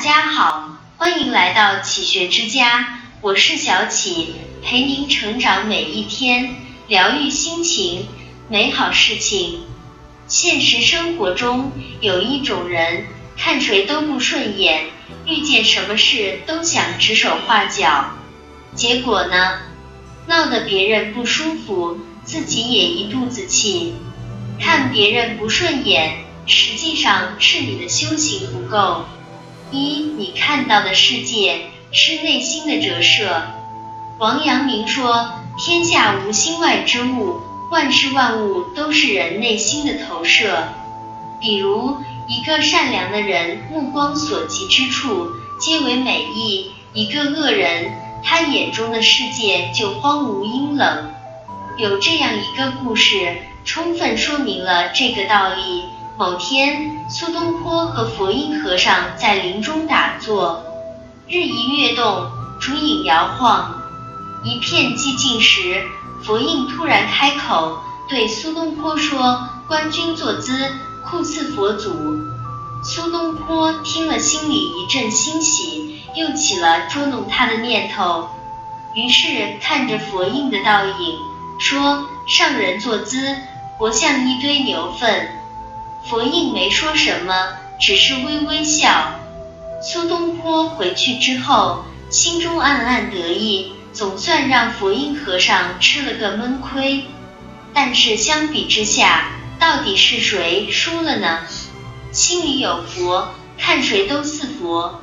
家好，欢迎来到启学之家，我是小启，陪您成长每一天，疗愈心情，美好事情。现实生活中有一种人，看谁都不顺眼，遇见什么事都想指手画脚，结果呢，闹得别人不舒服，自己也一肚子气。看别人不顺眼，实际上是你的修行不够。一，你看到的世界是内心的折射。王阳明说：“天下无心外之物，万事万物都是人内心的投射。”比如，一个善良的人，目光所及之处皆为美意；一个恶人，他眼中的世界就荒芜阴冷。有这样一个故事，充分说明了这个道理。某天，苏东坡和佛印和尚在林中打坐，日移月动，烛影摇晃。一片寂静时，佛印突然开口对苏东坡说：“观君坐姿，酷似佛祖。”苏东坡听了，心里一阵欣喜，又起了捉弄他的念头。于是看着佛印的倒影，说：“上人坐姿，活像一堆牛粪。”佛印没说什么，只是微微笑。苏东坡回去之后，心中暗暗得意，总算让佛印和尚吃了个闷亏。但是相比之下，到底是谁输了呢？心里有佛，看谁都似佛。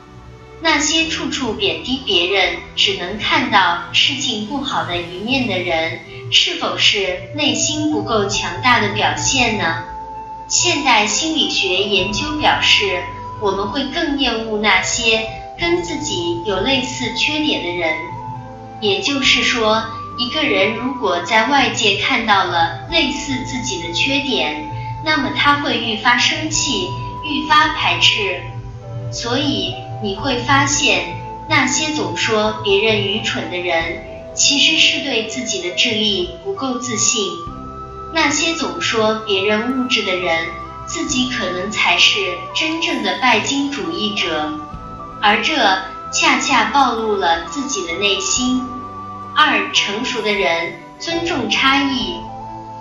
那些处处贬低别人，只能看到事情不好的一面的人，是否是内心不够强大的表现呢？现代心理学研究表示，我们会更厌恶那些跟自己有类似缺点的人。也就是说，一个人如果在外界看到了类似自己的缺点，那么他会愈发生气，愈发排斥。所以你会发现，那些总说别人愚蠢的人，其实是对自己的智力不够自信。那些总说别人物质的人，自己可能才是真正的拜金主义者，而这恰恰暴露了自己的内心。二成熟的人尊重差异。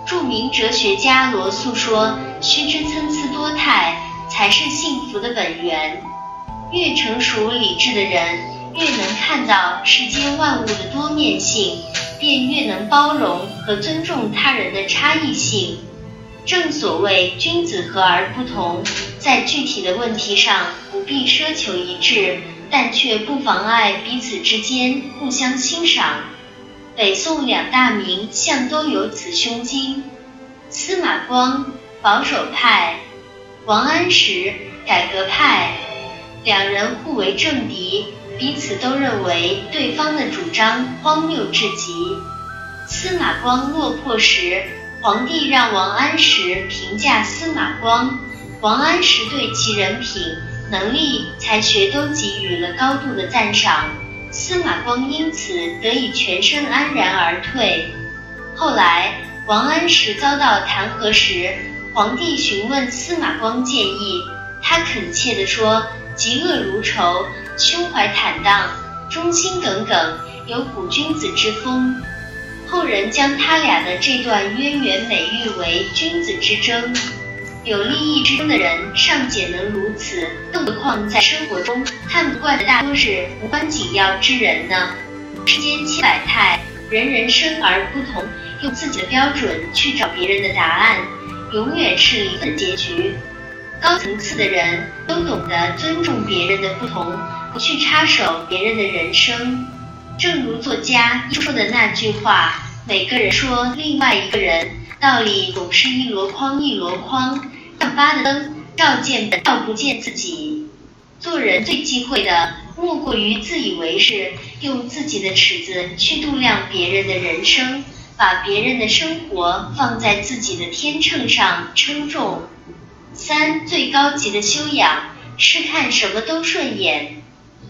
著名哲学家罗素说：“须知参差多态，才是幸福的本源。”越成熟理智的人，越能看到世间万物的多面性。便越能包容和尊重他人的差异性。正所谓君子和而不同，在具体的问题上不必奢求一致，但却不妨碍彼此之间互相欣赏。北宋两大名相都有此胸襟：司马光保守派，王安石改革派。两人互为政敌。彼此都认为对方的主张荒谬至极。司马光落魄时，皇帝让王安石评价司马光，王安石对其人品、能力、才学都给予了高度的赞赏，司马光因此得以全身安然而退。后来，王安石遭到弹劾时，皇帝询问司马光建议，他恳切地说：“嫉恶如仇。”胸怀坦荡，忠心耿耿，有古君子之风。后人将他俩的这段渊源美誉为君子之争。有利益之争的人尚且能如此，更何况在生活中看不惯的大多是无关紧要之人呢？世间千百态，人人生而不同，用自己的标准去找别人的答案，永远是离的结局。高层次的人都懂得尊重别人的不同。不去插手别人的人生，正如作家说的那句话：“每个人说另外一个人，道理总是一箩筐一箩筐，像发的灯，照见本照不见自己。”做人最忌讳的，莫过于自以为是，用自己的尺子去度量别人的人生，把别人的生活放在自己的天秤上称重。三最高级的修养是看什么都顺眼。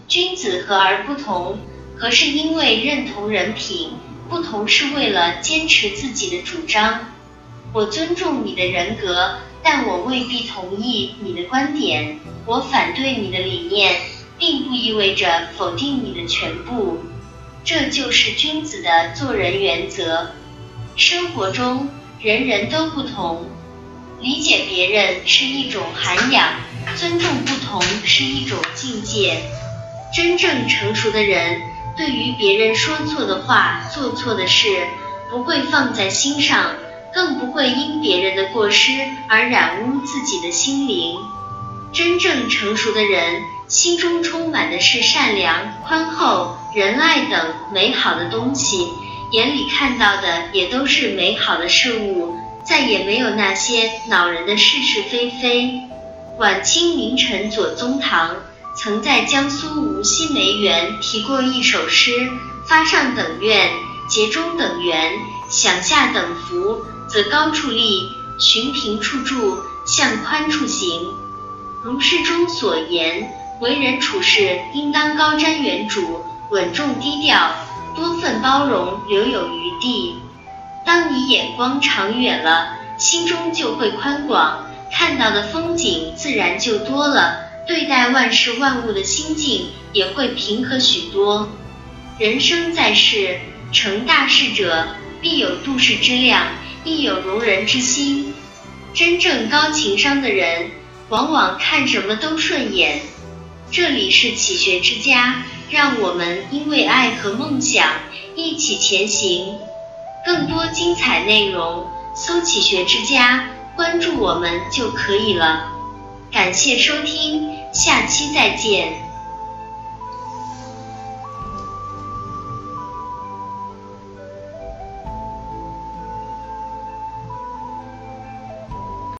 君子和而不同，和是因为认同人品，不同是为了坚持自己的主张。我尊重你的人格，但我未必同意你的观点；我反对你的理念，并不意味着否定你的全部。这就是君子的做人原则。生活中，人人都不同，理解别人是一种涵养，尊重不同是一种境界。真正成熟的人，对于别人说错的话、做错的事，不会放在心上，更不会因别人的过失而染污自己的心灵。真正成熟的人，心中充满的是善良、宽厚、仁爱等美好的东西，眼里看到的也都是美好的事物，再也没有那些恼人的是是非非。晚清名臣左宗棠。曾在江苏无锡梅园题过一首诗：发上等愿，结中等缘，享下等福，则高处立，寻平处住，向宽处行。如诗中所言，为人处事应当高瞻远瞩，稳重低调，多份包容，留有余地。当你眼光长远了，心中就会宽广，看到的风景自然就多了。对待万事万物的心境也会平和许多。人生在世，成大事者必有度世之量，亦有容人之心。真正高情商的人，往往看什么都顺眼。这里是启学之家，让我们因为爱和梦想一起前行。更多精彩内容，搜“启学之家”，关注我们就可以了。感谢收听。下期再见。